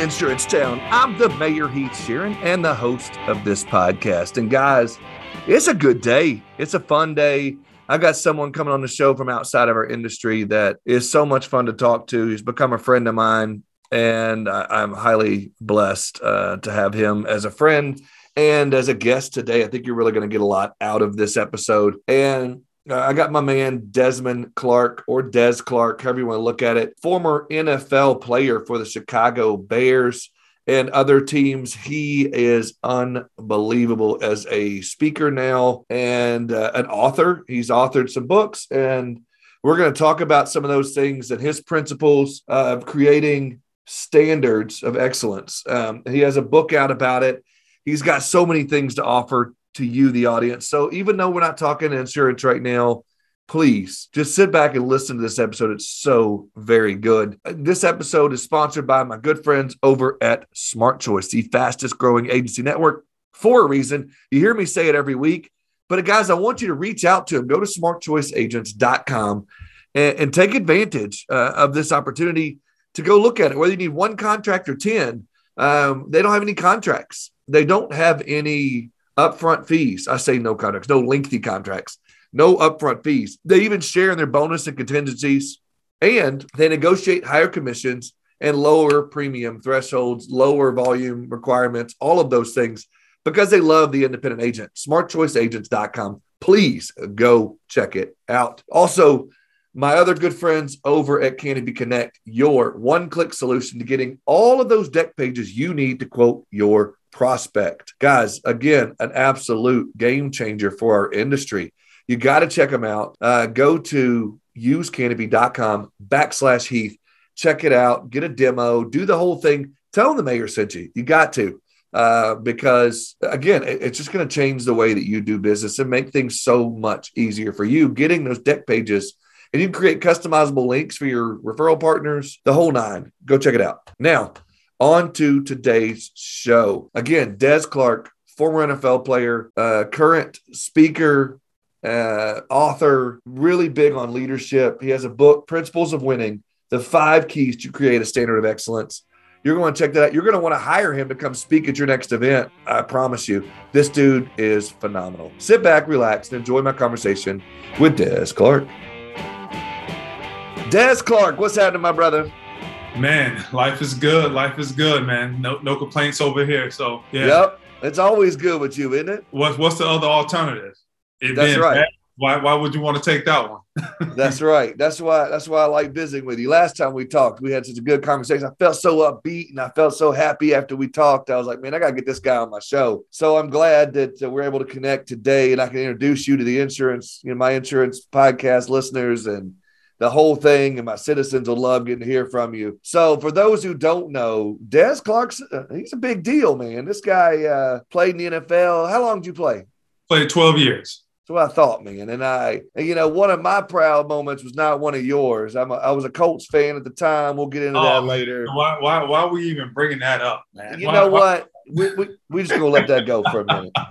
Insurance Town. I'm the Mayor Heath Sheeran and the host of this podcast. And guys, it's a good day. It's a fun day. I got someone coming on the show from outside of our industry that is so much fun to talk to. He's become a friend of mine, and I, am highly blessed uh, to have him as a friend and as a guest today. I think you're really going to get a lot out of this episode. And uh, I got my man Desmond Clark or Des Clark, however you want to look at it, former NFL player for the Chicago Bears and other teams. He is unbelievable as a speaker now and uh, an author. He's authored some books, and we're going to talk about some of those things and his principles of creating standards of excellence. Um, he has a book out about it. He's got so many things to offer to you, the audience. So even though we're not talking insurance right now, please just sit back and listen to this episode. It's so very good. This episode is sponsored by my good friends over at Smart Choice, the fastest growing agency network for a reason. You hear me say it every week. But guys, I want you to reach out to them. Go to smartchoiceagents.com and, and take advantage uh, of this opportunity to go look at it. Whether you need one contract or 10, um, they don't have any contracts. They don't have any upfront fees. I say no contracts, no lengthy contracts no upfront fees. They even share in their bonus and contingencies, and they negotiate higher commissions and lower premium thresholds, lower volume requirements, all of those things because they love the independent agent. SmartChoiceAgents.com. Please go check it out. Also, my other good friends over at Canopy Connect, your one click solution to getting all of those dec pages you need to quote your prospect. Guys, again, an absolute game changer for our industry. You got to check them out. Uh, go to usecanopy.com backslash Heath. Check it out. Get a demo. Do the whole thing. Tell them the mayor sent you. You got to. Uh, because again, it, it's just going to change the way that you do business and make things so much easier for you. Getting those dec pages and you can create customizable links for your referral partners, the whole nine. Go check it out. Now, on to today's show. Again, Des Clark, former NFL player, uh, current speaker, uh, author, really big on leadership. He has a book, Principles of Winning The Five Keys to Create a Standard of Excellence. You're going to check that out. You're going to want to hire him to come speak at your next event. I promise you, this dude is phenomenal. Sit back, relax, and enjoy my conversation with Des Clark. Des Clark, what's happening, my brother? Man, life is good. Life is good, man. No, no complaints over here. So, yeah. Yep. It's always good with you, isn't it? What's what's the other alternative? It That's right. Bad, why, why would you want to take that one? that's right. That's why that's why I like visiting with you. Last time we talked, we had such a good conversation. I felt so upbeat and I felt so happy after we talked. I was like, man, I got to get this guy on my show. So I'm glad that uh, we're able to connect today and I can introduce you to the insurance, you know, my insurance podcast listeners and the whole thing. And my citizens will love getting to hear from you. So for those who don't know, Des Clark's, uh, he's a big deal, man. This guy uh, played in the NFL. How long did you play? Played 12 years. That's what I thought, man. And I, you know, one of my proud moments was not one of yours. I'm a, I was a Colts fan at the time. We'll get into oh, that later. Why, why, why are we even bringing that up, man? You why, know what? We, we, we just gonna let that go for a minute.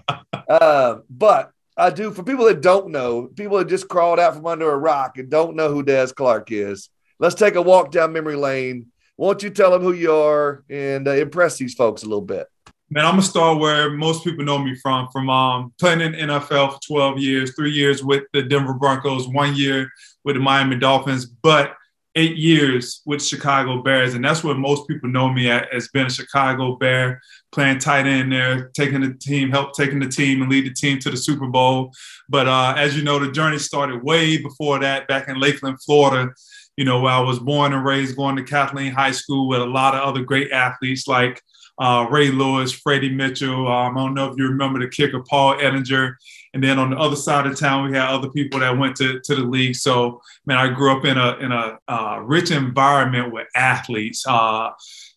Uh, but I do for people that don't know, people that just crawled out from under a rock and don't know who Des Clark is. Let's take a walk down memory lane. Won't you tell them who you are and uh, impress these folks a little bit? Man, I'm gonna start where most people know me from, from um, playing in NFL for 12 years, three years with the Denver Broncos, one year with the Miami Dolphins, but eight years with Chicago Bears, and that's where most people know me at, as being a Chicago Bear, playing tight end there, taking the team, help taking the team and lead the team to the Super Bowl. But uh, as you know, the journey started way before that, back in Lakeland, Florida. You know, where I was born and raised, going to Kathleen High School with a lot of other great athletes like uh, Ray Lewis, Freddie Mitchell. Um, I don't know if you remember the kicker, Paul Edinger. And then on the other side of town, we had other people that went to, to the league. So, man, I grew up in a in a uh, rich environment with athletes. Uh,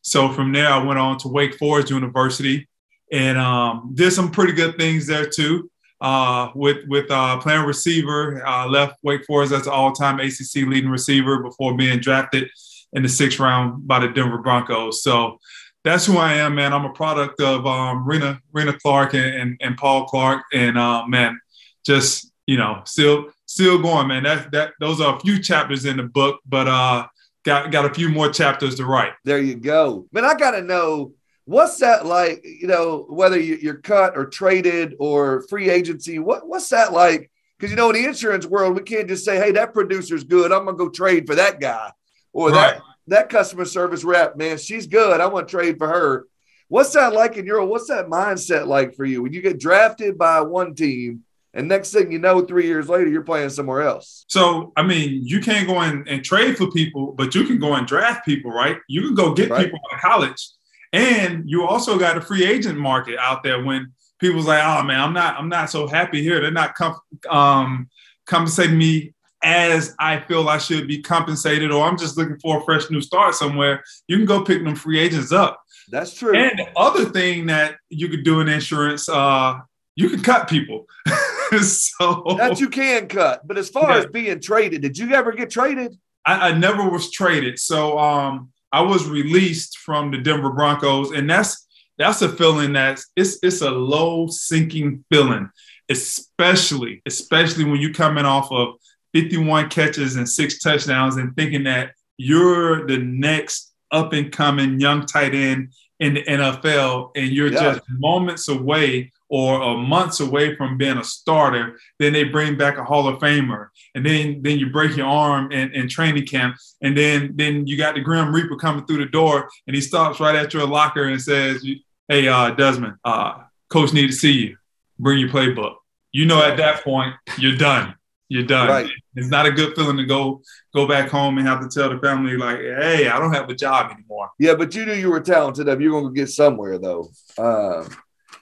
so from there, I went on to Wake Forest University and um, did some pretty good things there too. Uh, with with uh, playing receiver, uh, left Wake Forest as an all-time ACC leading receiver before being drafted in the sixth round by the Denver Broncos. So that's who I am, man. I'm a product of um, Rena Rena Clark and, and, and Paul Clark, and uh, man, just you know, still still going, man. That that those are a few chapters in the book, but uh, got got a few more chapters to write. There you go. Man, I got to know what's that like, you know, whether you're cut or traded or free agency, what, what's that like? Because, you know, in the insurance world, we can't just say, hey, that producer's good. I'm going to go trade for that guy. Or right. that, that customer service rep, man, she's good. I want to trade for her. What's that like in your, what's that mindset like for you when you get drafted by one team and next thing you know, three years later, you're playing somewhere else. So, I mean, you can't go in and trade for people, but you can go and draft people, right? You can go get right. people out of college. And you also got a free agent market out there when people's like, oh man, I'm not, I'm not so happy here. They're not com- um, compensating me as I feel I should be compensated, or I'm just looking for a fresh new start somewhere. You can go pick them free agents up. That's true. And the other thing that you could do in insurance, uh, you can cut people. so that you can cut. But as far yeah. as being traded, did you ever get traded? I, I never was traded. So um, I was released from the Denver Broncos, and that's that's a feeling that's it's it's a low sinking feeling, especially especially when you're coming off of 51 catches and six touchdowns and thinking that you're the next up and coming young tight end in the NFL and you're yeah. just moments away or a months away from being a starter, then they bring back a Hall of Famer, and then then you break your arm in, in training camp, and then then you got the Grim Reaper coming through the door, and he stops right at your locker and says, "Hey, uh, Desmond, uh, coach need to see you. Bring your playbook." You know, at that point, you're done. You're done. Right. It's not a good feeling to go go back home and have to tell the family like, "Hey, I don't have a job anymore." Yeah, but you knew you were talented. You're going to get somewhere though. Uh,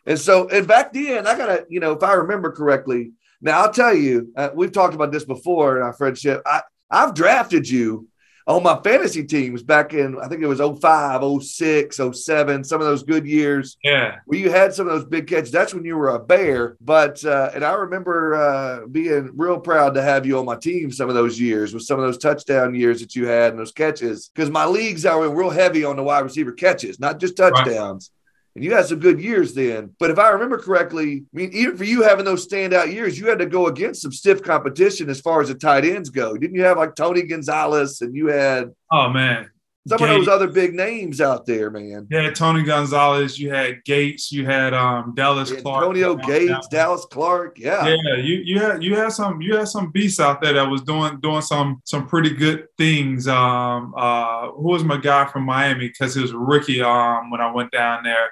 and so, and back then, I gotta, you know, if I remember correctly, now I'll tell you, uh, we've talked about this before in our friendship. I, I've drafted you on my fantasy teams back in, I think it was 05, 06, 07, some of those good years. Yeah. Where you had some of those big catches. That's when you were a bear. But, uh, and I remember uh, being real proud to have you on my team some of those years with some of those touchdown years that you had and those catches. Because my leagues are real heavy on the wide receiver catches, not just touchdowns. Right and you had some good years then. But if I remember correctly, I mean, even for you having those standout years, you had to go against some stiff competition as far as the tight ends go. Didn't you have like Tony Gonzalez and you had oh man some Gates. of those other big names out there, man. Yeah, Tony Gonzalez, you had Gates, you had um Dallas Clark. Antonio Gates, Dallas Clark. Yeah. Yeah, you you had you had some you had some beasts out there that was doing doing some some pretty good things. Um uh who was my guy from Miami? Because he was Ricky um when I went down there.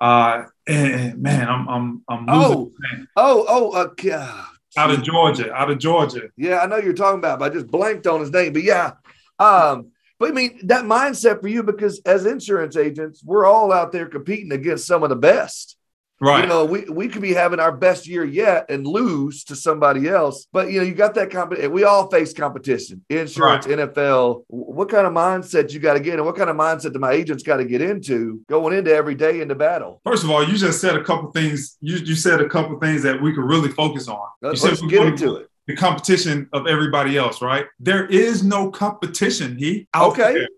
Uh, and, man, I'm I'm I'm losing. Oh, oh, oh, uh, out of Georgia, out of Georgia. Yeah, I know you're talking about, but I just blanked on his name. But yeah, um, but I mean that mindset for you because as insurance agents, we're all out there competing against some of the best. Right. You know, we, we could be having our best year yet and lose to somebody else. But, you know, you got that competition. We all face competition, insurance, right. NFL. What kind of mindset you got to get and what kind of mindset do my agents got to get into going into every day into battle? First of all, you just said a couple things. You, you said a couple things that we could really focus on. Let's, you let's get into it. The competition of everybody else, right? There is no competition. He okay. There.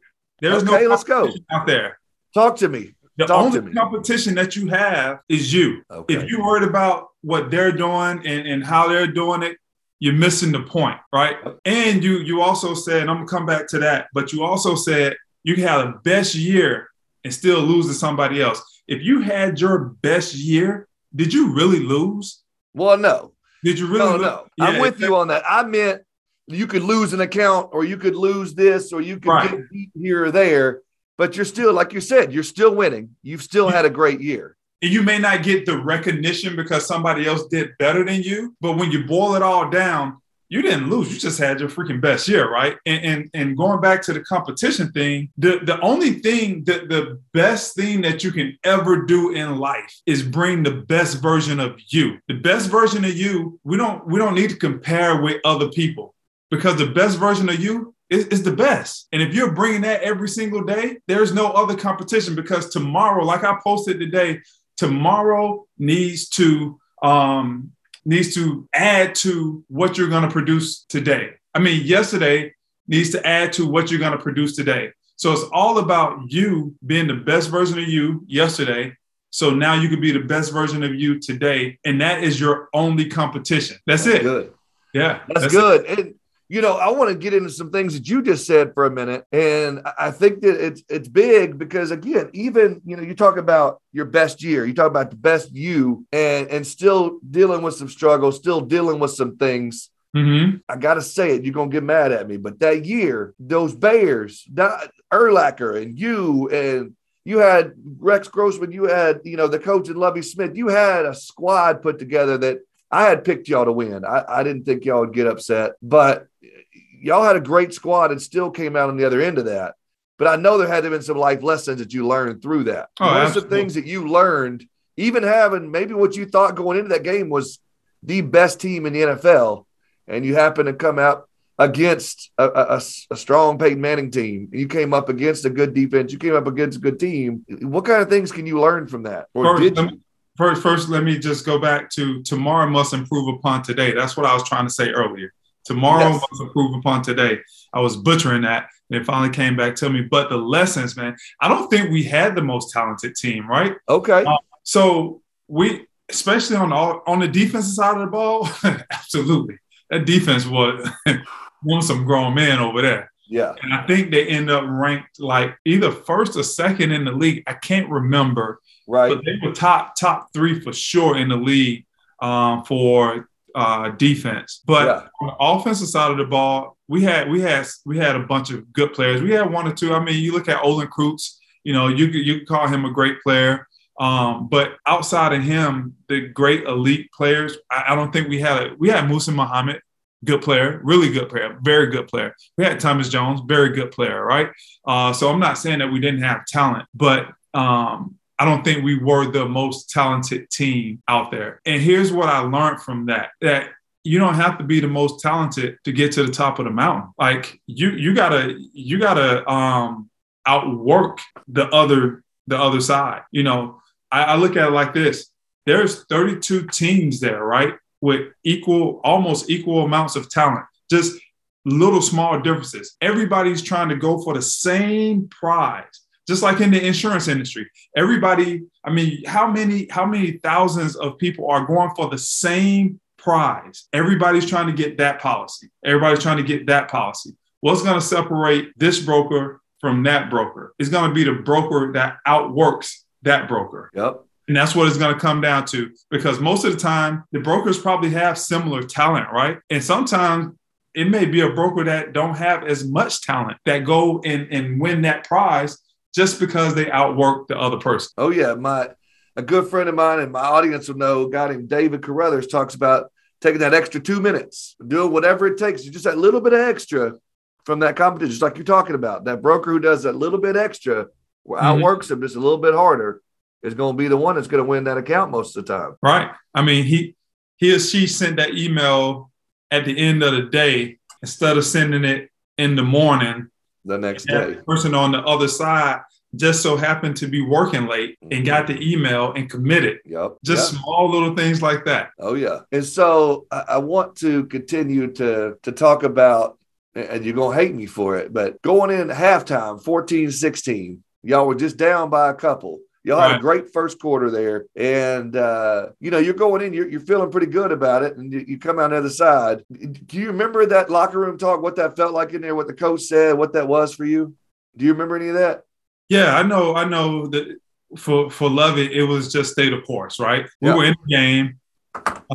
There's okay, no let's go out there. Talk to me. The Talk only competition that you have is you. Okay. If you're worried about what they're doing and, and how they're doing it, you're missing the point, right? And you you also said, and I'm gonna come back to that, but you also said you can have the best year and still lose to somebody else. If you had your best year, did you really lose? Well, no. Did you really? No, lose? no. Yeah, I'm with you on that. I meant you could lose an account, or you could lose this, or you could right. get beat here or there but you're still, like you said, you're still winning. You've still had a great year. And you may not get the recognition because somebody else did better than you, but when you boil it all down, you didn't lose. You just had your freaking best year, right? And and, and going back to the competition thing, the, the only thing that the best thing that you can ever do in life is bring the best version of you. The best version of you, we don't we don't need to compare with other people because the best version of you is, is the best. And if you're bringing that every single day, there's no other competition because tomorrow, like I posted today, tomorrow needs to um, needs to add to what you're going to produce today. I mean, yesterday needs to add to what you're going to produce today. So it's all about you being the best version of you yesterday. So now you can be the best version of you today. And that is your only competition. That's, that's it. Good. Yeah. That's, that's good. And you know, I want to get into some things that you just said for a minute, and I think that it's it's big because again, even you know, you talk about your best year, you talk about the best you, and and still dealing with some struggles, still dealing with some things. Mm-hmm. I gotta say it, you're gonna get mad at me, but that year, those Bears, that Urlacher, and you, and you had Rex Grossman, you had you know the coach and Lovie Smith, you had a squad put together that I had picked y'all to win. I, I didn't think y'all would get upset, but y'all had a great squad and still came out on the other end of that. But I know there had to have been some life lessons that you learned through that. Oh, What are some things that you learned, even having maybe what you thought going into that game was the best team in the NFL, and you happen to come out against a, a- a- strong Peyton Manning team. You came up against a good defense. You came up against a good team. What kind of things can you learn from that? Or First, did you? First, first, let me just go back to tomorrow must improve upon today. That's what I was trying to say earlier. Tomorrow Yes. must improve upon today. I was butchering that, and it finally came back to me. But the lessons, man, I don't think we had the most talented team, right? Okay. Um, so we, especially on the on the defensive side of the ball, absolutely, that defense was one of some grown men over there. Yeah. And I think they end up ranked like either first or second in the league. I can't remember, Right. but they were top top three for sure in the league um, for uh, defense. But Yeah. on the offensive side of the ball, we had we had we had a bunch of good players. We had one or two. I mean, you look at Olin Kreutz. You know, you you call him a great player. Um, but outside of him, the great elite players, I, I don't think we had. A, we had Muhsin Muhammad, good player, really good player, very good player. We had Thomas Jones, very good player, right? Uh, so I'm not saying that we didn't have talent, but um, I don't think we were the most talented team out there. And here's what I learned from that: that you don't have to be the most talented to get to the top of the mountain. Like you, you gotta, you gotta um, outwork the other, the other side. You know, I, I look at it like this: there's 32 teams there, right, with equal, almost equal amounts of talent. Just little small differences. Everybody's trying to go for the same prize. Just like in the insurance industry, everybody, I mean, how many, how many thousands of people are going for the same prize? Everybody's trying to get that policy. Everybody's trying to get that policy. What's going to separate this broker from that broker? It's going to be the broker that outworks that broker. Yep. And that's what it's going to come down to because most of the time, the brokers probably have similar talent, right? And sometimes it may be a broker that don't have as much talent that go and, and win that prize just because they outwork the other person. Oh yeah, my a good friend of mine and my audience will know. A guy named David Carruthers talks about taking that extra two minutes, doing whatever it takes, just that little bit of extra from that competition, just like you're talking about. That broker who does that little bit extra, Mhm. outworks him just a little bit harder, is going to be the one that's going to win that account most of the time. Right. I mean, he he or she sent that email at the end of the day instead of sending it in the morning. The next day, person on the other side just so happened to be working late and got the mm-hmm. email and committed. yep, Just yep. small little things like that. Oh yeah. And so I, I want to continue to to talk about, and you're gonna hate me for it, but going in halftime, 14-16, y'all were just down by a couple. Y'all had a great first quarter there. And uh, you know, you're going in, you're, you're feeling pretty good about it, and you, you come out the other side. Do you remember that locker room talk, what that felt like in there, what the coach said, what that was for you? Do you remember any of that? Yeah, I know. I know that for for Lovie, it was just stay the course, right? We were in the game.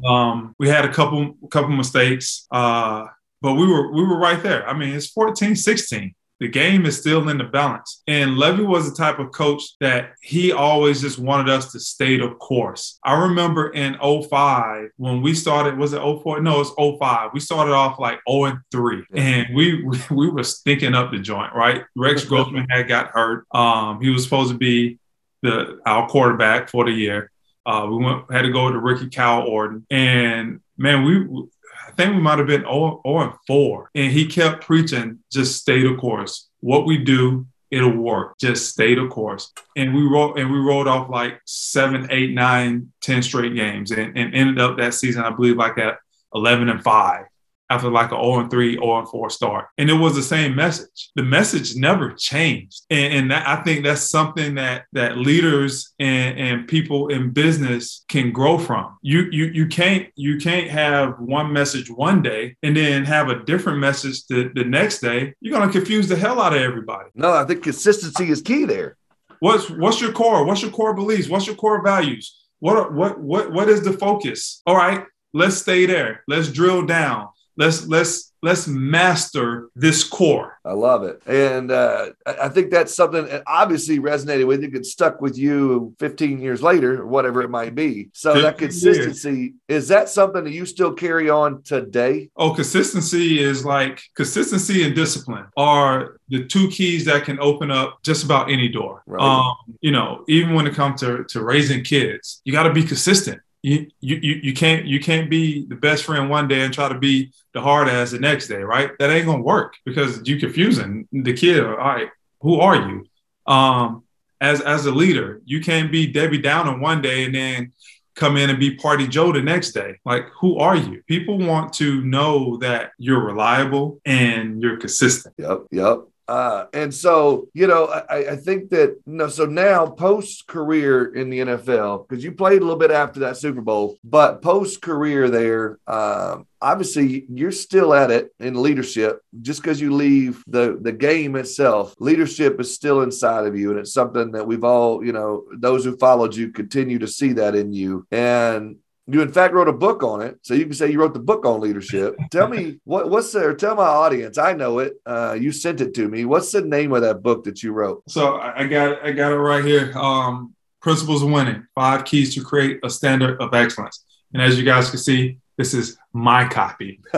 Um, we had a couple couple mistakes, uh, but we were we were right there. I mean, it's 14-16. The game is still in the balance. And Lovie was the type of coach that he always just wanted us to stay the course. I remember in 05 when we started, was it 04? No, it's 05. We started off like 0 and 3. And we we, we were stinking up the joint, right? Rex Grossman had got hurt. Um, he was supposed to be the our quarterback for the year. Uh, we went had to go to Ricky Kyle Orton. And man, we I think we might have been 0, 0 and 4. And he kept preaching, just stay the course. What we do, it'll work. Just stay the course. And we wrote and we rolled off like seven, eight, nine, ten straight games and, and ended up that season, I believe, like at 11 and 5 after like an 0 and 3, 0 and 4 start. And it was the same message. The message never changed. And, and that, I think that's something that that leaders and, and people in business can grow from. You you you can't you can't have one message one day and then have a different message the, the next day. You're gonna confuse the hell out of everybody. No, I think consistency is key there. What's what's your core? What's your core beliefs? What's your core values? What what what what is the focus? All right, let's stay there. Let's drill down. Let's let's let's master this core. I love it. And uh, I think that's something that obviously resonated with you, It stuck with you 15 years later, or whatever it might be. So that consistency, years. is that something that you still carry on today? Oh, consistency is like consistency and discipline are the two keys that can open up just about any door. Right. Um, you know, even when it comes to, to raising kids, you got to be consistent you, you you can't you can't be the best friend one day and try to be the hard ass the next day, right? That ain't gonna work because you confusing the kid. All right, who are you? Um, as as a leader, you can't be Debbie Downer one day and then come in and be Party Joe the next day. Like, who are you? People want to know that you're reliable and you're consistent. Yep, yep. Uh, and so, you know, I, I think that you know, so now post career in the NFL, because you played a little bit after that Super Bowl, but post career there, um, obviously you're still at it in leadership. Just because you leave the the game itself, leadership is still inside of you, and it's something that we've all, you know, those who followed you continue to see that in you. And you in fact wrote a book on it, so you can say you wrote the book on leadership. tell me what what's there. Tell my audience. I know it. Uh, you sent it to me. What's the name of that book that you wrote? So I got I got it right here. Um, Principles of Winning: Five Keys to Create a Standard of Excellence. And as you guys can see, this is my copy.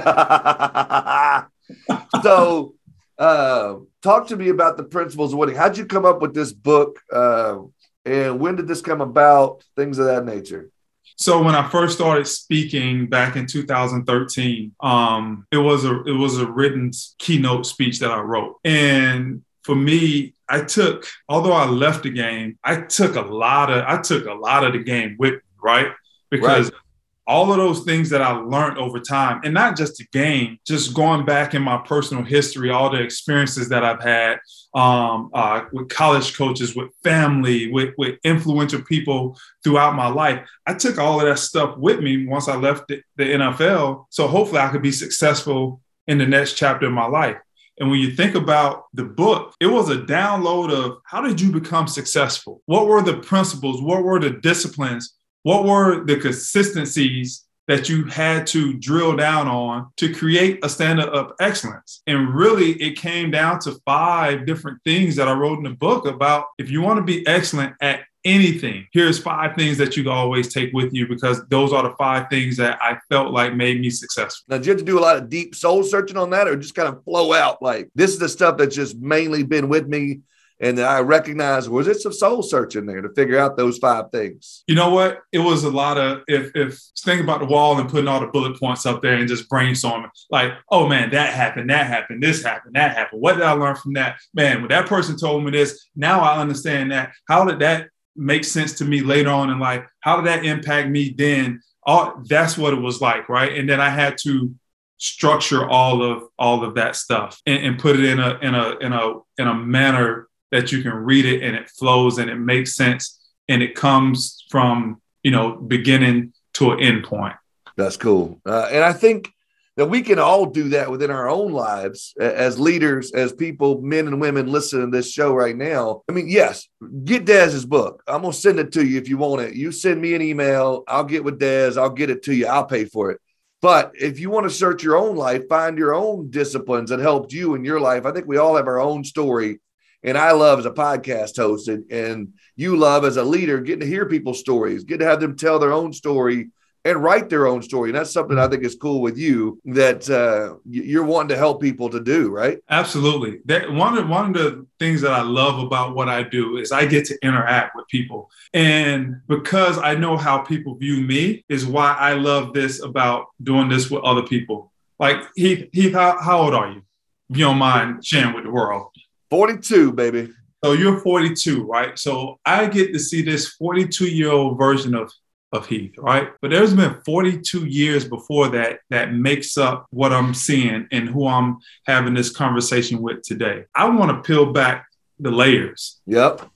so, uh, talk to me about the Principles of Winning. How'd you come up with this book? Uh, and when did this come about? Things of that nature. So when I first started speaking back in 2013, um, it was a it was a written keynote speech that I wrote, and for me, I took although I left the game, I took a lot of I took a lot of the game with me, right? Because right all of those things that I learned over time, and not just the game, just going back in my personal history, all the experiences that I've had um, uh, with college coaches, with family, with, with influential people throughout my life. I took all of that stuff with me once I left the, the NFL. So hopefully I could be successful in the next chapter of my life. And when you think about the book, it was a download of how did you become successful? What were the principles? What were the disciplines? What were the consistencies that you had to drill down on to create a standard of excellence? And really, it came down to five different things that I wrote in the book about if you want to be excellent at anything, here's five things that you always take with you because those are the five things that I felt like made me successful. Now, did you have to do a lot of deep soul searching on that or just kind of flow out? Like, this is the stuff that's just mainly been with me and I recognized was it some soul searching there to figure out those five things. You know what? It was a lot of if if thinking about the wall and putting all the bullet points up there and just brainstorming, like, oh man, that happened, that happened, this happened, that happened. What did I learn from that? Man, when that person told me this, now I understand that. How did that make sense to me later on in life? How did that impact me then? All that's what it was like, right? And then I had to structure all of all of that stuff and, and put it in a in a in a in a manner that you can read it and it flows and it makes sense and it comes from you know beginning to an end point. That's cool. Uh, and i think that we can all do that within our own lives as leaders as people men and women listening to this show right now. I mean yes get Des's book. I'm going to send it to you if you want it. You send me an email. I'll get with Des i'll get it to you. I'll pay for it. But if you want to search your own life find your own disciplines that helped you in your life i think we all have our own story and I love as a podcast host, and, and you love as a leader getting to hear people's stories, getting to have them tell their own story and write their own story. And that's something I think is cool with you that uh, you're wanting to help people to do, right? Absolutely. That one of one of the things that I love about what I do is I get to interact with people, and because I know how people view me, is why I love this about doing this with other people. Like Heath, Heath, how, how old are you? If you don't mind sharing with the world. 42, baby. So you're 42, right? So I get to see this 42 year old version of of Heath, right? But there's been 42 years before that that makes up what I'm seeing and who I'm having this conversation with today. I want to peel back the layers. Yep.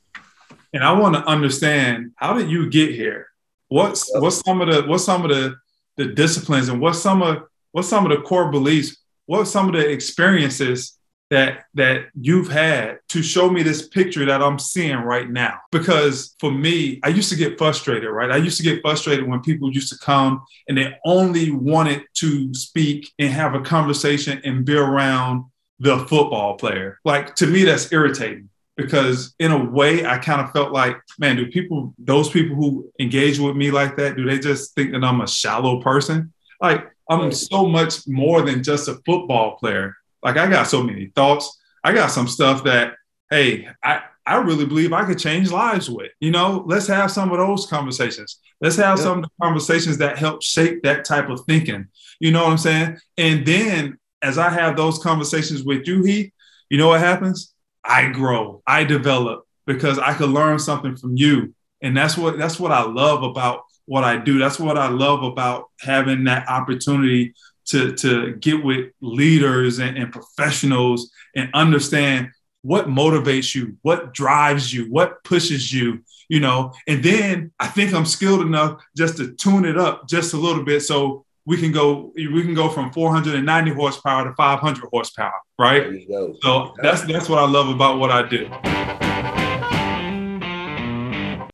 And I want to understand how did you get here? What's yep. what's some of the what's some of the the disciplines and what's some of what's some of the core beliefs? What's some of the experiences that that you've had to show me this picture that I'm seeing right now. Because for me, I used to get frustrated, right? I used to get frustrated when people used to come and they only wanted to speak and have a conversation and be around the football player. Like to me, that's irritating because in a way I kind of felt like, man, do people, those people who engage with me like that, do they just think that I'm a shallow person? Like I'm so much more than just a football player. Like I got so many thoughts. I got some stuff that, hey, I, I really believe I could change lives with. You know, let's have some of those conversations. Let's have yeah. some of the conversations that help shape that type of thinking. You know what I'm saying? And then as I have those conversations with you, he, you know what happens? I grow, I develop because I could learn something from you. And that's what that's what I love about what I do. That's what I love about having that opportunity to, to get with leaders and, and professionals and understand what motivates you, what drives you, what pushes you, you know. And then I think I'm skilled enough just to tune it up just a little bit so we can go we can go from 490 horsepower to 500 horsepower, right? So that's that's what I love about what I do.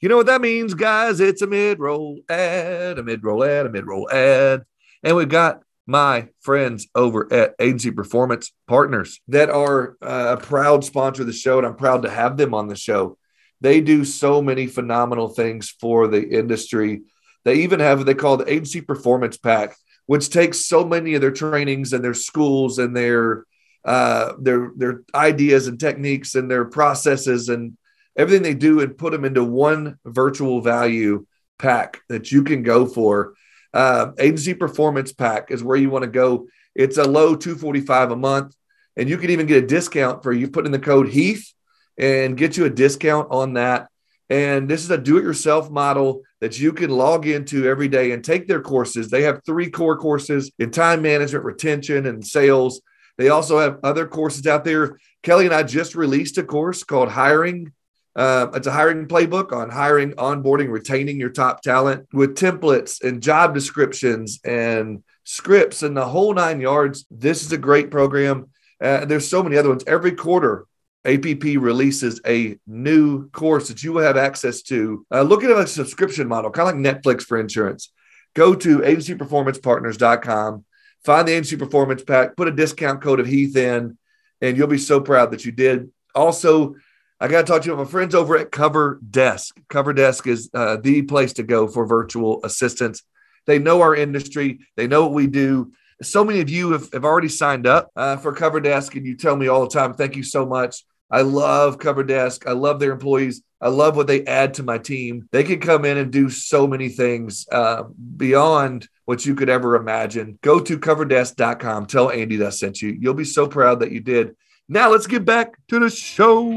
You know what that means, guys? It's a mid-roll ad, a mid-roll ad, a mid-roll ad. And we've got my friends over at Agency Performance Partners that are uh, a proud sponsor of the show, and I'm proud to have them on the show. They do so many phenomenal things for the industry. They even have what they call the Agency Performance Pack, which takes so many of their trainings and their schools and their uh, their their ideas and techniques and their processes and everything they do and put them into one virtual value pack that you can go for uh, agency performance pack is where you want to go. It's a low 245 a month, and you can even get a discount for you put in the code Heath and get you a discount on that. And this is a do-it-yourself model that you can log into every day and take their courses. They have three core courses in time management, retention, and sales. They also have other courses out there. Kelly and I just released a course called Hiring uh, it's a hiring playbook on hiring, onboarding, retaining your top talent with templates and job descriptions and scripts and the whole nine yards. This is a great program. Uh, there's so many other ones. Every quarter, APP releases a new course that you will have access to. Uh, look at a subscription model, kind of like Netflix for insurance. Go to agencyperformancepartners.com, find the agency performance pack, put a discount code of Heath in, and you'll be so proud that you did. Also, I got to talk to you. My friends over at Cover Desk. Cover Desk is uh, the place to go for virtual assistants. They know our industry. They know what we do. So many of you have, have already signed up uh, for Cover Desk, and you tell me all the time, thank you so much. I love Cover Desk. I love their employees. I love what they add to my team. They can come in and do so many things uh, beyond what you could ever imagine. Go to coverdesk.com. Tell Andy that I sent you. You'll be so proud that you did. Now let's get back to the show.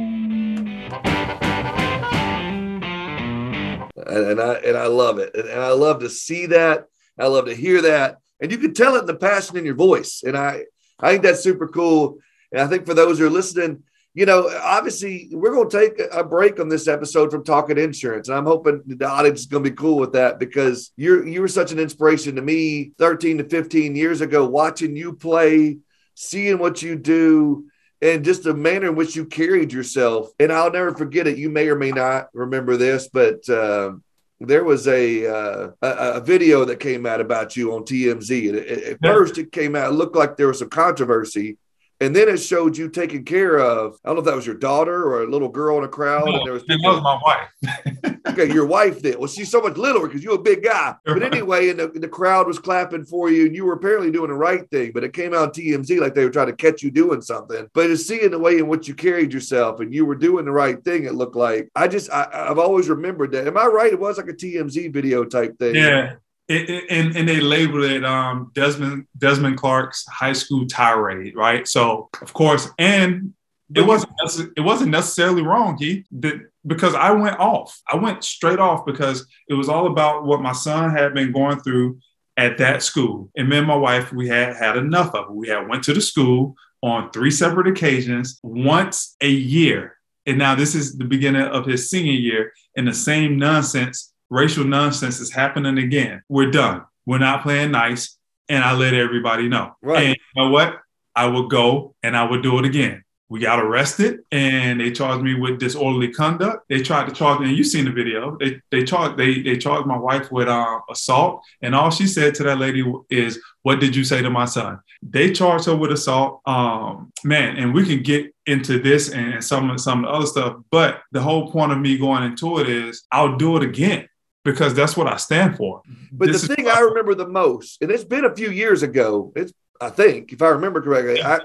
And I and I love it. And I love to see that. I love to hear that. And you can tell it in the passion in your voice. And I I think that's super cool. And I think for those who are listening, you know, obviously we're going to take a break on this episode from talking insurance. And I'm hoping the audience is going to be cool with that because you're you were such an inspiration to me 13 to 15 years ago, watching you play, seeing what you do, and just the manner in which you carried yourself. And I'll never forget it. You may or may not remember this, but uh, there was a, uh, a, a video that came out about you on TMZ. At yeah. first, it came out, it looked like there was some controversy. And then it showed you taking care of, I don't know if that was your daughter or a little girl in a crowd. No, and there was, that was my wife. okay, your wife did. Well, she's so much littler because you're a big guy. But anyway, and the, the crowd was clapping for you, and you were apparently doing the right thing. But it came out TMZ like they were trying to catch you doing something. But just seeing the way in which you carried yourself and you were doing the right thing, it looked like. I just, I, I've always remembered that. Am I right? It was like a TMZ video type thing. Yeah. It, it, and, and they labeled it um, Desmond Desmond Clark's high school tirade, right? So of course, and it wasn't it wasn't necessarily wrong, he because I went off. I went straight off because it was all about what my son had been going through at that school. And me and my wife, we had had enough of it. We had went to the school on three separate occasions, once a year. And now this is the beginning of his senior year, and the same nonsense, racial nonsense is happening again. We're done. We're not playing nice. And I let everybody know. Right. And you know what? I would go and I would do it again. We got arrested and they charged me with disorderly conduct. They tried to charge me, and you've seen the video. They they charged they they charged my wife with um, assault, and all she said to that lady is, "What did you say to my son?" They charged her with assault. Um, man, and we can get into this and some some of the other stuff, but the whole point of me going into it is I'll do it again because that's what I stand for. But this the thing I remember the most, and it's been a few years ago. It's I think, if I remember correctly, I,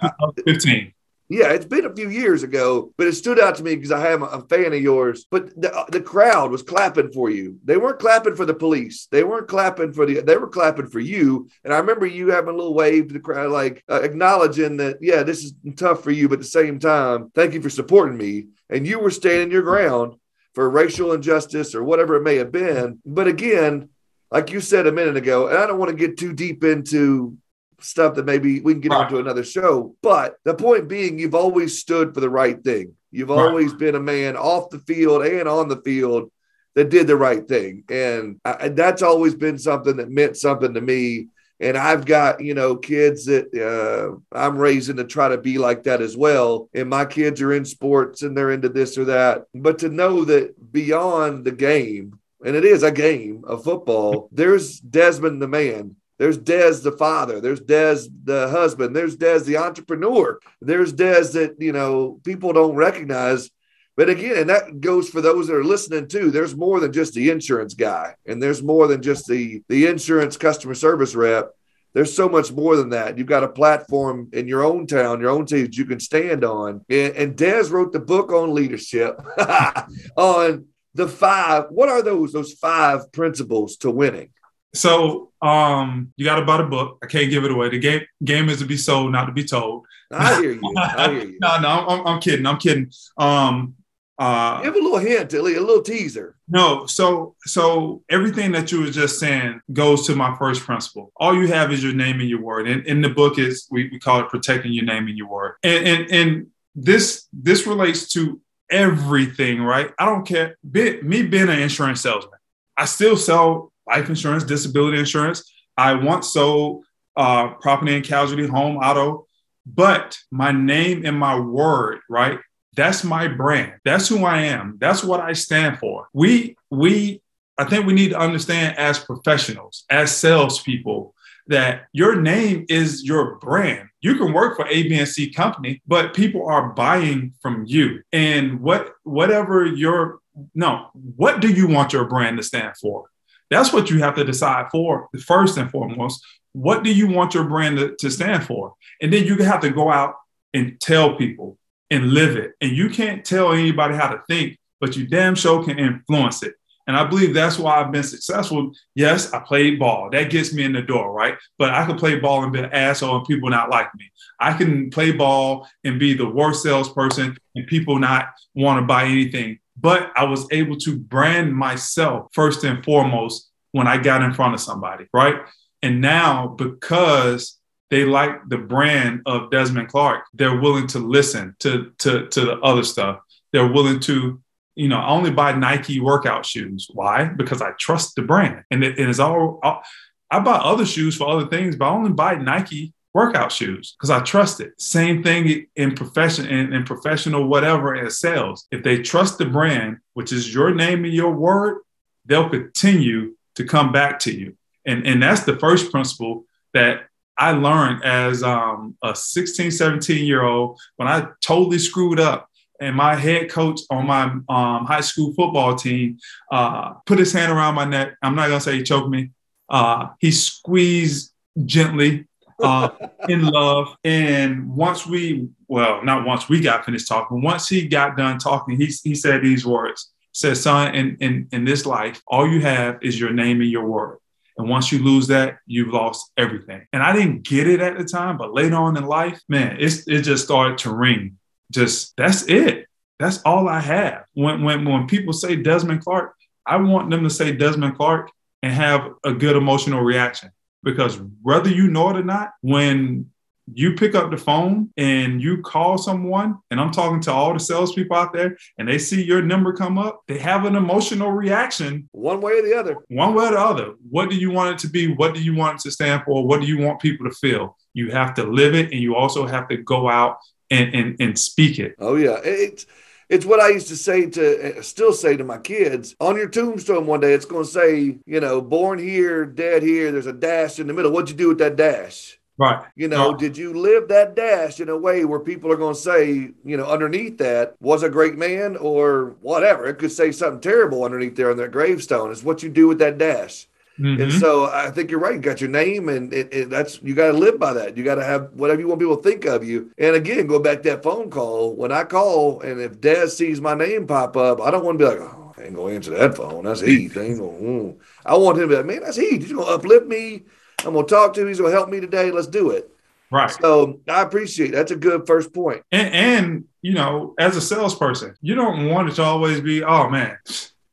15. Yeah, it's been a few years ago, but it stood out to me because I am a fan of yours. But the, uh, the crowd was clapping for you. They weren't clapping for the police. They weren't clapping for the. They were clapping for you. And I remember you having a little wave to the crowd, like uh, acknowledging that, yeah, this is tough for you, but at the same time, thank you for supporting me. And you were standing your ground for racial injustice or whatever it may have been. But again, like you said a minute ago, and I don't want to get too deep into stuff that maybe we can get right. into another show. But the point being, you've always stood for the right thing. You've right. always been a man off the field and on the field that did the right thing. And I, that's always been something that meant something to me. And I've got, you know, kids that uh, I'm raising to try to be like that as well. And my kids are in sports and they're into this or that. But to know that beyond the game, and it is a game of football, there's Desmond the man there's Des the father. There's Des the husband. There's Des the entrepreneur. There's Des that, you know, people don't recognize. But again, and that goes for those that are listening too. There's more than just the insurance guy, and there's more than just the the insurance customer service rep. There's so much more than that. You've got a platform in your own town, your own city that you can stand on. And, and Des wrote the book on leadership on the five. What are those? Those five principles to winning. So um, you got to buy the book. I can't give it away. The game game is to be sold, not to be told. I hear you. I hear you. no, no, I'm, I'm kidding. I'm kidding. Um, uh, Give a little hint, Dilly, a little teaser. No, so so everything that you were just saying goes to my first principle. All you have is your name and your word. And in the book is we, we call it protecting your name and your word. And and and this this relates to everything, right? I don't care. Be, me being an insurance salesman, I still sell life insurance, disability insurance. I once sold uh, property and casualty, home, auto, but my name and my word, right? That's my brand. That's who I am. That's what I stand for. We, we, I think we need to understand as professionals, as salespeople, that your name is your brand. You can work for A, B, and C company, but people are buying from you. And what, whatever your, no, what do you want your brand to stand for? That's what you have to decide for first and foremost. What do you want your brand to, to stand for? And then you have to go out and tell people and live it. And you can't tell anybody how to think, but you damn sure can influence it. And I believe that's why I've been successful. Yes, I played ball. That gets me in the door, right? But I can play ball and be an asshole and people not like me. I can play ball and be the worst salesperson and people not want to buy anything but I was able to brand myself first and foremost when I got in front of somebody, right? And now, because they like the brand of Desmond Clark, they're willing to listen to, to, to the other stuff. They're willing to, you know, I only buy Nike workout shoes. Why? Because I trust the brand. And it, it is all, all, I buy other shoes for other things, but I only buy Nike workout shoes because I trust it. Same thing in profession in, in professional whatever as sales. If they trust the brand, which is your name and your word, they'll continue to come back to you. And, and that's the first principle that I learned as um, a 16, 17 year old when I totally screwed up. And my head coach on my um, high school football team uh, put his hand around my neck. I'm not going to say he choked me. Uh, he squeezed gently uh, in love. And once we, well, not once we got finished talking, once he got done talking, he, he said these words. Said, son, in, in, in this life, all you have is your name and your word. And once you lose that, you've lost everything. And I didn't get it at the time, but later on in life, man, it's, it just started to ring just that's it. That's all I have. When when when people say Desmond Clark, I want them to say Desmond Clark and have a good emotional reaction because whether you know it or not, when you pick up the phone and you call someone, and I'm talking to all the salespeople out there, and they see your number come up, they have an emotional reaction. One way or the other. One way or the other. What do you want it to be? What do you want it to stand for? What do you want people to feel? You have to live it, and you also have to go out and and, and speak it. Oh yeah, it's it's what I used to say to still say to my kids on your tombstone one day. It's going to say, you know, born here, dead here. There's a dash in the middle. What'd you do with that dash? Right. You know, did you live that dash in a way where people are going to say, you know, underneath that was a great man or whatever? It could say something terrible underneath there on that gravestone. It's what you do with that dash. Mm-hmm. And so I think you're right. You got your name, and it, it, that's you got to live by that. You got to have whatever you want people to think of you. And again, go back to that phone call. When I call, and if Dad sees my name pop up, I don't want to be like, oh, I ain't gonna answer that phone. That's Heath. I ain't gonna. Mm. I want him to be like, man, that's Heath. He's gonna uplift me. I'm gonna talk to him. He's gonna help me today. Let's do it. Right. So I appreciate that's a good first point. And, and you know, as a salesperson, you don't want it to always be, oh man,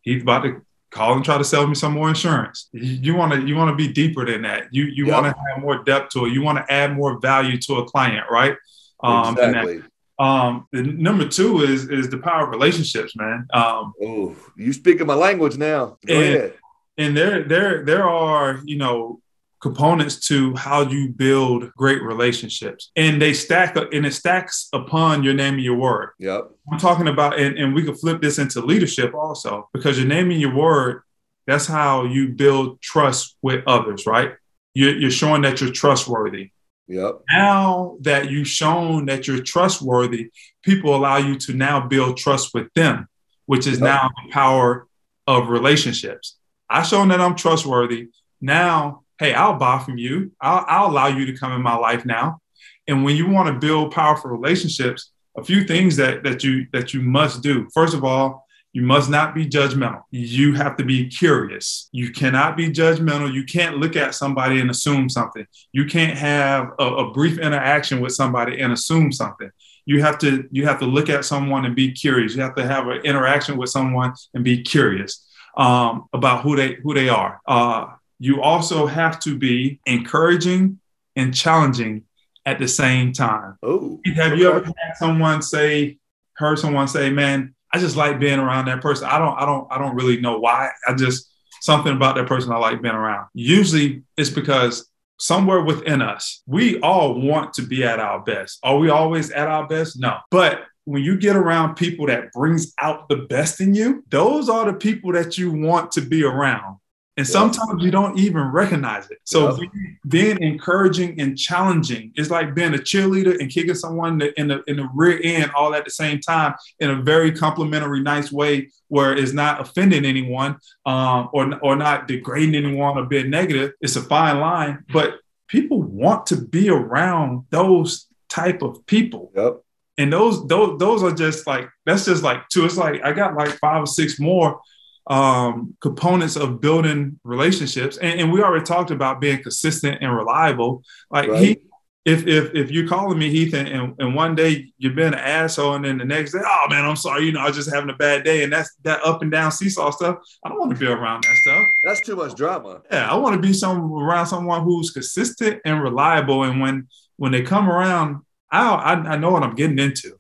he's about to call and try to sell me some more insurance. You want to you want to be deeper than that. You you yep. want to have more depth to it. You want to add more value to a client, right? Um, exactly. Um, the number two is is the power of relationships, man. Um, oh, you speaking my language now. Go and, ahead. And there there there are you know components to how you build great relationships and they stack up and it stacks upon your name and your word yep i'm talking about and, and we can flip this into leadership also because your name and your word that's how you build trust with others right you're, you're showing that you're trustworthy Yep. Now that you've shown that you're trustworthy, people allow you to now build trust with them, which is yep. now the power of relationships. I've shown that I'm trustworthy. Now hey, I'll buy from you. I'll, I'll allow you to come in my life now. And when you want to build powerful relationships, a few things that that you that you must do. First of all, you must not be judgmental. You have to be curious. You cannot be judgmental. You can't look at somebody and assume something. You can't have a, a, brief interaction with somebody and assume something. You have to you have to look at someone and be curious. You have to have an interaction with someone and be curious um, about who they who they are. Uh, you also have to be encouraging and challenging at the same time. Oh, have okay. you ever had someone say, heard someone say, "Man, I just like being around that person. I don't, I don't, I don't really know why. I just something about that person I like being around." Usually, it's because somewhere within us, we all want to be at our best. Are we always at our best? No, but when you get around people that brings out the best in you, those are the people that you want to be around. And sometimes you don't even recognize it. So being, being, encouraging and challenging is like being a cheerleader and kicking someone in the in the rear end all at the same time in a very complimentary, nice way where it's not offending anyone um, or or not degrading anyone or being negative. It's a fine line, but people want to be around those type of people. Yep. And those those those are just like that's just like two. It's like I got like five or six more um, components of building relationships. And, and, we already talked about being consistent and reliable. Like right. he, if if if you're calling me Heath and, and, and, one day you've been an asshole and then the next day, oh man, I'm sorry, you know, I was just having a bad day. And that's that up and down seesaw stuff. I don't want to be around that stuff. That's too much drama. Yeah, I want to be some around someone who's consistent and reliable. And when when they come around, I I, I know what I'm getting into.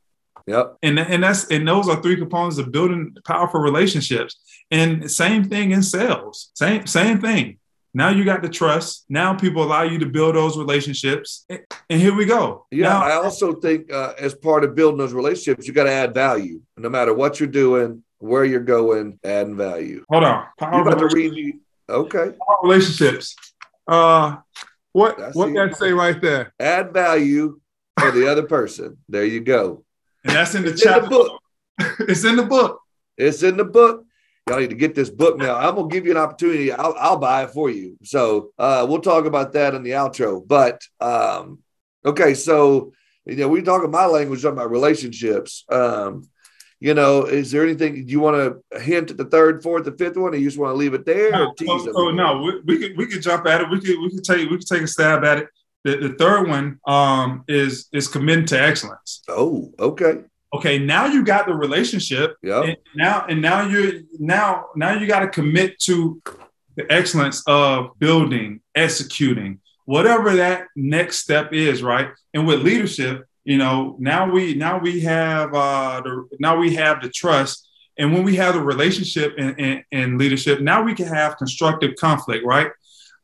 Yep. And, and that's and those are three components of building powerful relationships. And same thing in sales. Same same thing. Now you got the trust. Now people allow you to build those relationships. And here we go. Yeah, now, I also think uh, as part of building those relationships, you got to add value. No matter what you're doing, where you're going, adding value. Hold on. Power you got to read. Okay. Power relationships. Uh, what That's what that say right there? Add value for the other person. There you go. And that's in the it's chapter. In the book. it's in the book. It's in the book. Y'all need to get this book now. I'm gonna give you an opportunity. I'll, I'll buy it for you. So uh, we'll talk about that in the outro. But um, okay, so you know, we talking my language, talking about relationships. Um, you know, is there anything you want to hint at the third, fourth, the fifth one, or you just want to leave it there? No, so, so no, we, we, could we could jump at it. We could we could take we could take a stab at it. The, the third one um, is is committing to excellence. Oh, okay. Okay, now you got the relationship. Yeah. Now and now you're now now you got to commit to the excellence of building, executing, whatever that next step is, right? And with leadership, you know, now we now we have uh the now we have the trust. And when we have the relationship and, and leadership, now we can have constructive conflict, right?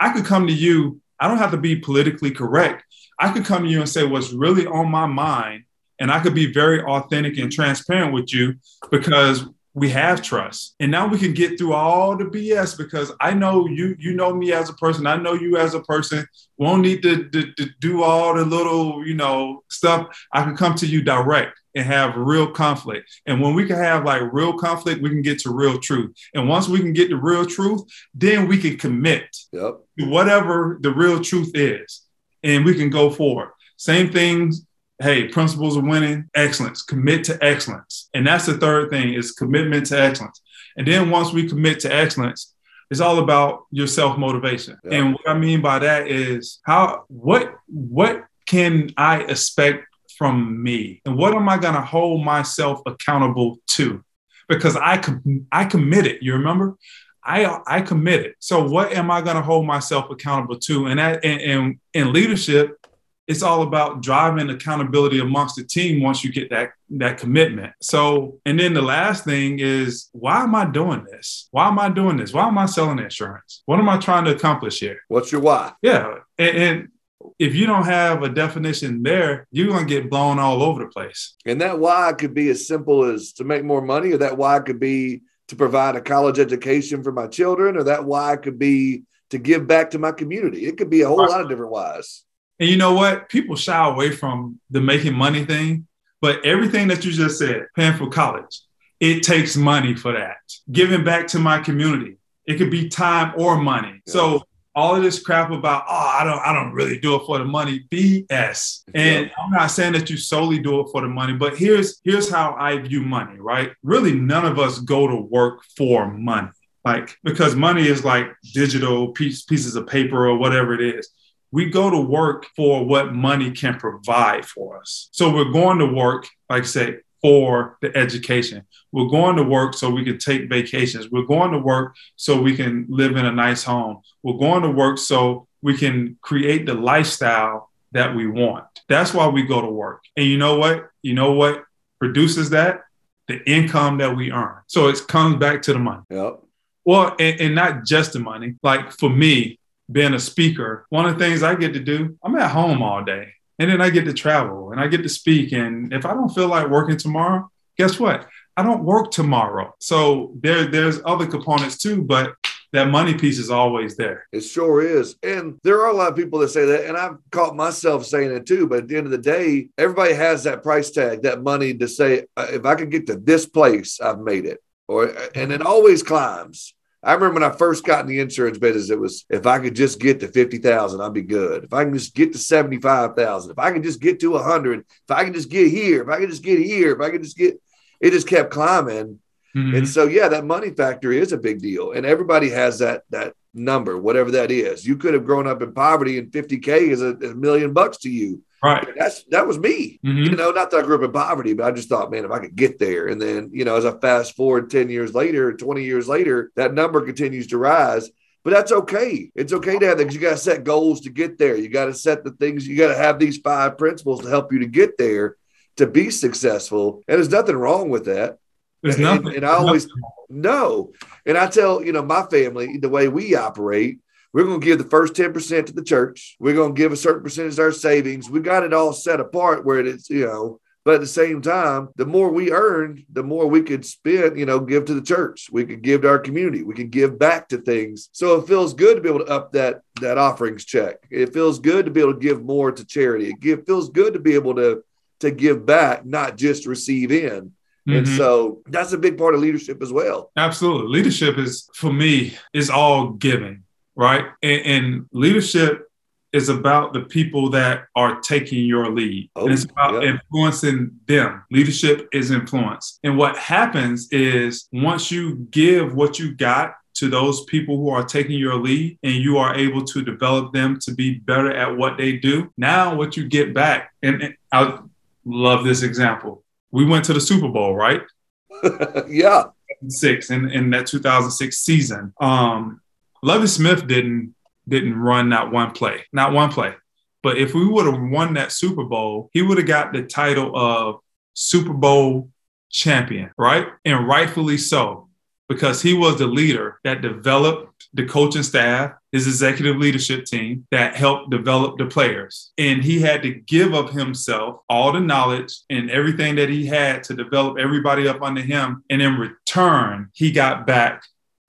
I could come to you, I don't have to be politically correct. I could come to you and say what's really on my mind and I could be very authentic and transparent with you because we have trust. And now we can get through all the BS because I know you, you know me as a person. I know you as a person. Won't need to, to, to do all the little, you know, stuff. I can come to you direct and have real conflict. And when we can have like real conflict, we can get to real truth. And once we can get to real truth, then we can commit yep. to whatever the real truth is. And we can go forward. Same things hey, principles of winning, excellence, commit to excellence. And that's the third thing is commitment to excellence. And then once we commit to excellence, it's all about your self-motivation. Yeah. And what I mean by that is how what what can I expect from me? And what am I going to hold myself accountable to? Because I com- I committed, you remember? I I committed. So what am I going to hold myself accountable to? And that and, in leadership, it's all about driving accountability amongst the team once you get that that commitment. So, and then the last thing is, why am I doing this? Why am I doing this? Why am I selling insurance? What am I trying to accomplish here? What's your why? Yeah, and, and if you don't have a definition there, you're gonna get blown all over the place. And that why could be as simple as to make more money, or that why could be to provide a college education for my children, or that why could be to give back to my community. It could be a whole lot of different whys. And you know what? People shy away from the making money thing, but everything that you just said, paying for college, it takes money for that. Giving back to my community, it could be time or money. Yeah. So all of this crap about oh I don't I don't really do it for the money BS and I'm not saying that you solely do it for the money but here's here's how I view money right? Really none of us go to work for money like because money is like digital piece, pieces of paper or whatever it is. We go to work for what money can provide for us. So we're going to work, like I said, for the education. We're going to work so we can take vacations. We're going to work so we can live in a nice home. We're going to work so we can create the lifestyle that we want. That's why we go to work. And you know what? You know what produces that? The income that we earn. So it comes back to the money. Yep. Well, and, and not just the money. Like for me, being a speaker, one of the things I get to do, I'm at home all day. And then I get to travel and I get to speak. And if I don't feel like working tomorrow, guess what? I don't work tomorrow. So there, there's other components too, but that money piece is always there. It sure is. And there are a lot of people that say that, and I've caught myself saying it too. But at the end of the day, everybody has that price tag, that money to say, uh, if I can get to this place, I've made it. Or and it always climbs. I remember when I first got in the insurance business, it was if I could just get to 50,000, I'd be good. If I can just get to 75,000, if I can just get to 100, if I can just get here, if I can just get here, if I can just get, it just kept climbing. Mm-hmm. And so, yeah, that money factor is a big deal. And everybody has that, that number, whatever that is. You could have grown up in poverty and 50K is a, a million bucks to you. Right. That's that was me. Mm-hmm. You know, not that I grew up in poverty, but I just thought, man, if I could get there. And then, you know, as I fast forward 10 years later, 20 years later, that number continues to rise. But that's okay. It's okay to have that because you got to set goals to get there. You got to set the things, you got to have these five principles to help you to get there to be successful. And there's nothing wrong with that. There's nothing. And, and I always know. And I tell, you know, my family, the way we operate, we're going to give the first 10% to the church. We're going to give a certain percentage of our savings. We got it all set apart where it's, you know, but at the same time, the more we earned, the more we could spend, you know, give to the church. We could give to our community. We could give back to things. So it feels good to be able to up that that offerings check. It feels good to be able to give more to charity. It give, feels good to be able to to give back, not just receive in. Mm-hmm. And so that's a big part of leadership as well. Absolutely. Leadership is for me is all giving right? And, and, leadership is about the people that are taking your lead. Oh, and it's about yeah. influencing them. Leadership is influence. And what happens is once you give what you got to those people who are taking your lead and you are able to develop them to be better at what they do, now what you get back, and, and I love this example we went to the Super Bowl, right? yeah. Six in, in that 2006 season. Um, Lovie Smith didn't didn't run not one play, not one play. But if we would have won that Super Bowl, he would have got the title of Super Bowl champion, right? And rightfully so, because he was the leader that developed the coaching staff, his executive leadership team that helped develop the players. And he had to give of himself all the knowledge and everything that he had to develop everybody up under him. And in return, he got back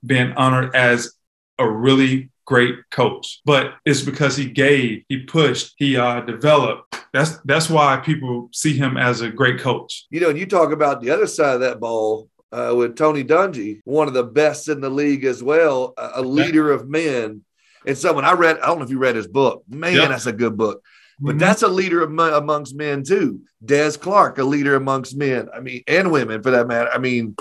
being honored as a really great coach. But it's because he gave, he pushed, he uh, developed. That's that's why people see him as a great coach. You know, you talk about the other side of that ball uh, with Tony Dungy, one of the best in the league as well, a, a leader of men. And someone I read, I don't know if you read his book. Man, yep. that's a good book. But mm-hmm. that's a leader amongst men too. Des Clark, a leader amongst men. I mean, and women for that matter. I mean,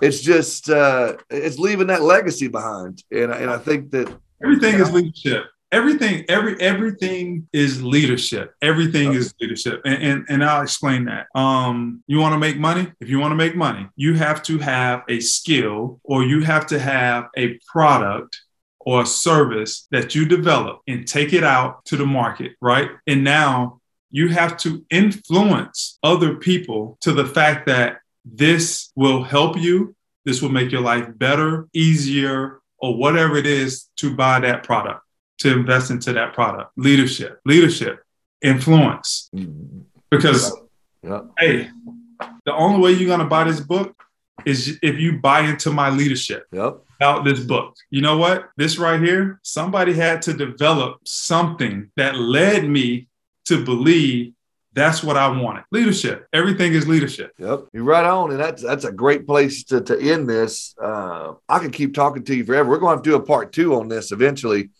it's just uh, it's leaving that legacy behind, and and I think that everything is leadership everything every everything is leadership. Everything okay. is leadership. And, and, and i'll explain that. Um you want to make money? If you want to make money you have to have a skill or you have to have a product or a service that you develop and take it out to the market right? And now you have to influence other people to the fact that this will help you this will make your life better easier or whatever it is to buy that product to invest into that product. Leadership, leadership, influence. Because, yeah. hey, the only way you're going to buy this book is if you buy into my leadership yep. about this book. You know what? This right here, somebody had to develop something that led me to believe that's what I wanted. Leadership. Everything is leadership. Yep. You're right on. And that's that's a great place to, to end this. Uh, I can keep talking to you forever. We're going to have to do a part two on this eventually.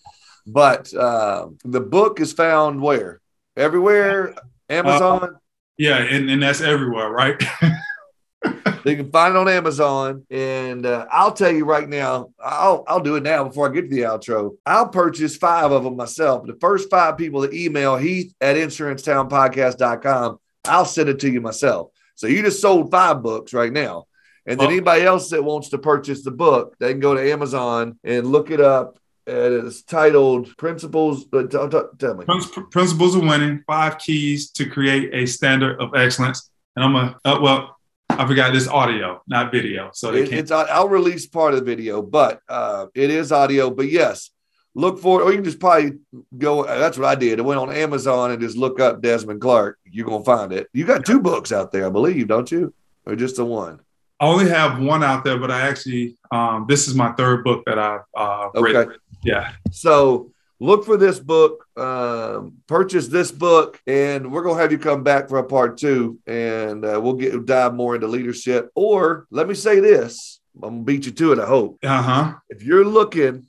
But uh, the book is found where? Everywhere? Amazon? Uh, yeah, and, and that's everywhere, right? you can find it on Amazon. And uh, I'll tell you right now, I'll, I'll do it now before I get to the outro. I'll purchase five of them myself. The first five people that email Heath at insurancetownpodcast.com, I'll send it to you myself. So you just sold five books right now. And then anybody else that wants to purchase the book, they can go to Amazon and look it up and it's titled Principles. Uh, t- t- tell me. Principles of Winning Five Keys to Create a Standard of Excellence. And I'm a, uh, well, I forgot this audio, not video. So it, it's, I'll release part of the video, but uh, it is audio. But yes, look for it, or you can just probably go. That's what I did. I went on Amazon and just look up Desmond Clark. You're going to find it. You got two books out there, I believe, don't you? Or just the one? I only have one out there, but I actually, um, this is my third book that I've uh, okay. written. Yeah. So look for this book, um, purchase this book, and we're gonna have you come back for a part two, and uh, we'll get dive more into leadership. Or let me say this: I'm gonna beat you to it. I hope. Uh huh. If you're looking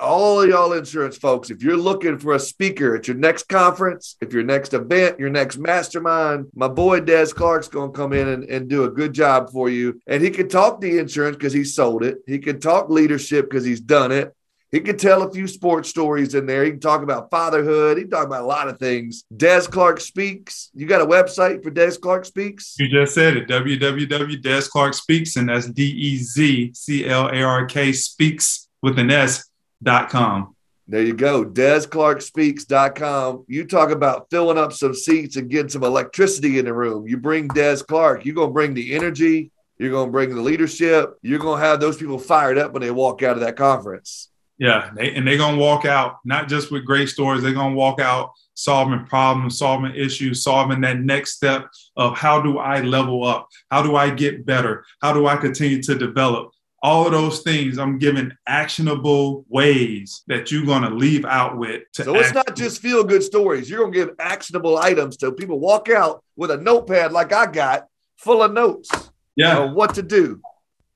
all y'all insurance folks, if you're looking for a speaker at your next conference, if your next event, your next mastermind, my boy Des Clark's going to come in and, and do a good job for you. And he can talk the insurance because he sold it. He can talk leadership because he's done it. He can tell a few sports stories in there. He can talk about fatherhood. He can talk about a lot of things. Des Clark Speaks. You got a website for Des Clark Speaks? You just said it. www. Clark Speaks, and that's D E Z C L A R K Speaks with an S dot com. There you go. DezClarkSpeaks.com. You talk about filling up some seats and getting some electricity in the room. You bring Des Clark, you're going to bring the energy, you're going to bring the leadership, you're going to have those people fired up when they walk out of that conference. Yeah, they, and they're gonna walk out not just with great stories. They're gonna walk out solving problems, solving issues, solving that next step of how do I level up? How do I get better? How do I continue to develop? All of those things, I'm giving actionable ways that you're gonna leave out with. so it's not just feel good stories. You're gonna give actionable items so people walk out with a notepad like I got, full of notes. Yeah, what to do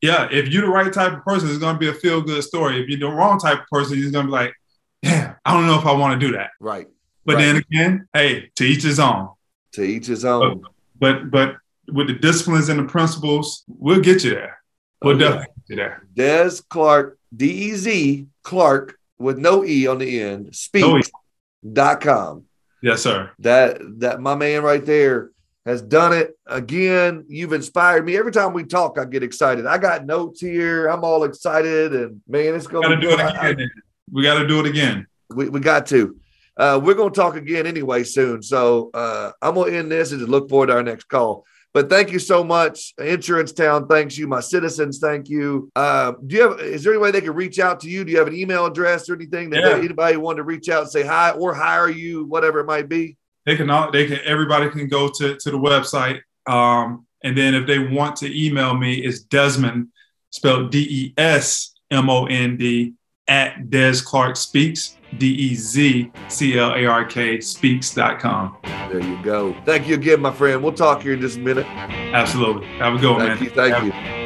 yeah, if you're the right type of person, it's gonna be a feel good story. If you're the wrong type of person, it's gonna be like, yeah, I don't know if I want to do that. Right. But right. then again, hey, to each his own. To each his own. But, but but, with the disciplines and the principles, we'll get you there. We'll oh, okay. definitely get there. Des Clark, D E Z Clark with no E on the end, speak.com. Yes, sir. That that my man right there has done it again. You've inspired me. Every time we talk, I get excited. I got notes here. I'm all excited, and man, it's going to do it again. I, we got to do it again. We, we got to. Uh, we're going to talk again anyway soon. So uh, I'm going to end this and just look forward to our next call. But thank you so much, Insurance Town. Thanks you, my citizens. Thank you. Uh, do you have? Is there any way they can reach out to you? Do you have an email address or anything that yeah. anybody want to reach out and say hi or hire you, whatever it might be? They can. All, they can. Everybody can go to to the website. Um, and then if they want to email me, it's Desmond, spelled D E S M O N D at Des Clark Speaks, D E Z C L A R K speaks.com. There you go. Thank you again, my friend. We'll talk here in just a minute. Absolutely. Have a good one, thank man. You, thank Have you.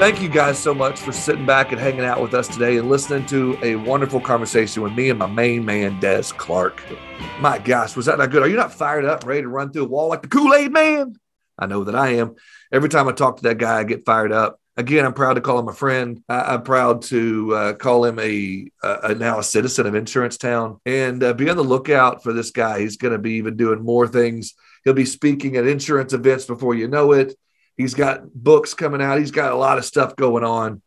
Thank you guys so much for sitting back and hanging out with us today and listening to a wonderful conversation with me and my main man, Des Clark. My gosh, was that not good? Are you not fired up, ready to run through a wall like the Kool Aid man? I know that I am. Every time I talk to that guy, I get fired up again, I'm proud to call him a friend. I, am proud to uh, call him a, a, now a citizen of Insurance Town, and uh, be on the lookout for this guy. He's going to be even doing more things. He'll be speaking at insurance events before you know it. He's got books coming out. He's got a lot of stuff going on.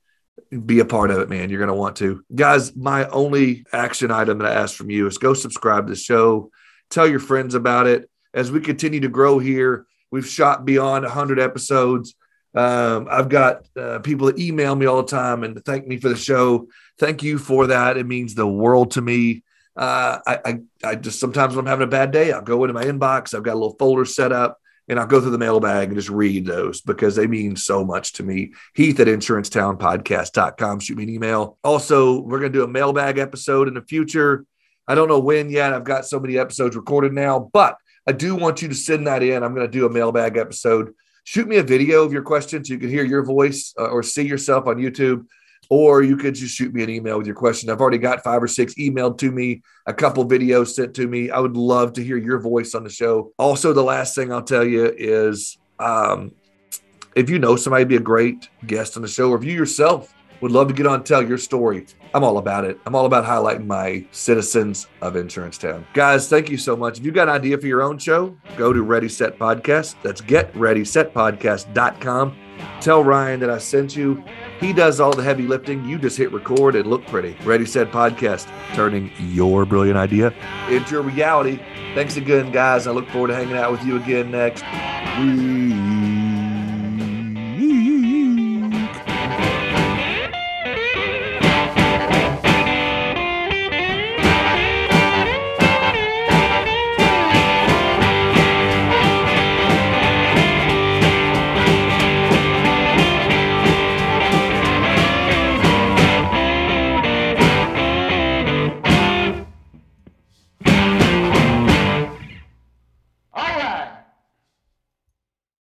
Be a part of it, man. You're going to want to, guys. My only action item that I ask from you is go subscribe to the show. Tell your friends about it. As we continue to grow here, we've shot beyond 100 episodes um, I've got uh, people that email me all the time and thank me for the show. Thank you for that. It means the world to me. Uh, I, I, I, just sometimes when I'm having a bad day, I'll go into my inbox. I've got a little folder set up and I'll go through the mailbag and just read those because they mean so much to me. Heath at insurancetownpodcast.com. Shoot me an email. Also, we're going to do a mailbag episode in the future. I don't know when yet. I've got so many episodes recorded now, but I do want you to send that in. I'm going to do a mailbag episode shoot me a video of your question so you can hear your voice uh, or see yourself on YouTube. Or you could just shoot me an email with your question. I've already got five or six emailed to me, a couple videos sent to me. I would love to hear your voice on the show. Also, the last thing I'll tell you is um, if you know somebody be a great guest on the show, or if you yourself would love to get on and tell your story. I'm all about it. I'm all about highlighting my citizens of Insurance Town. Guys, thank you so much. If you've got an idea for your own show, go to Ready Set Podcast. That's getreadysetpodcast.com. Tell Ryan that I sent you. He does all the heavy lifting. You just hit record and look pretty. Ready Set Podcast, turning your brilliant idea into a reality. Thanks again, guys. I look forward to hanging out with you again next week.